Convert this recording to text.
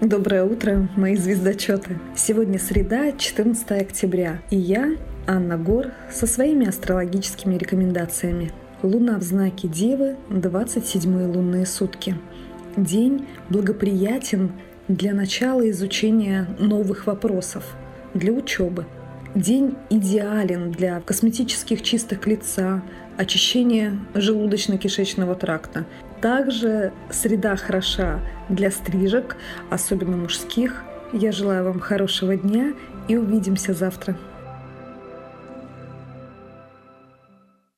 Доброе утро, мои звездочеты. Сегодня среда, 14 октября, и я, Анна Гор, со своими астрологическими рекомендациями. Луна в знаке Девы, 27 лунные сутки. День благоприятен для начала изучения новых вопросов, для учебы. День идеален для косметических чисток лица, очищения желудочно-кишечного тракта. Также среда хороша для стрижек, особенно мужских. Я желаю вам хорошего дня и увидимся завтра.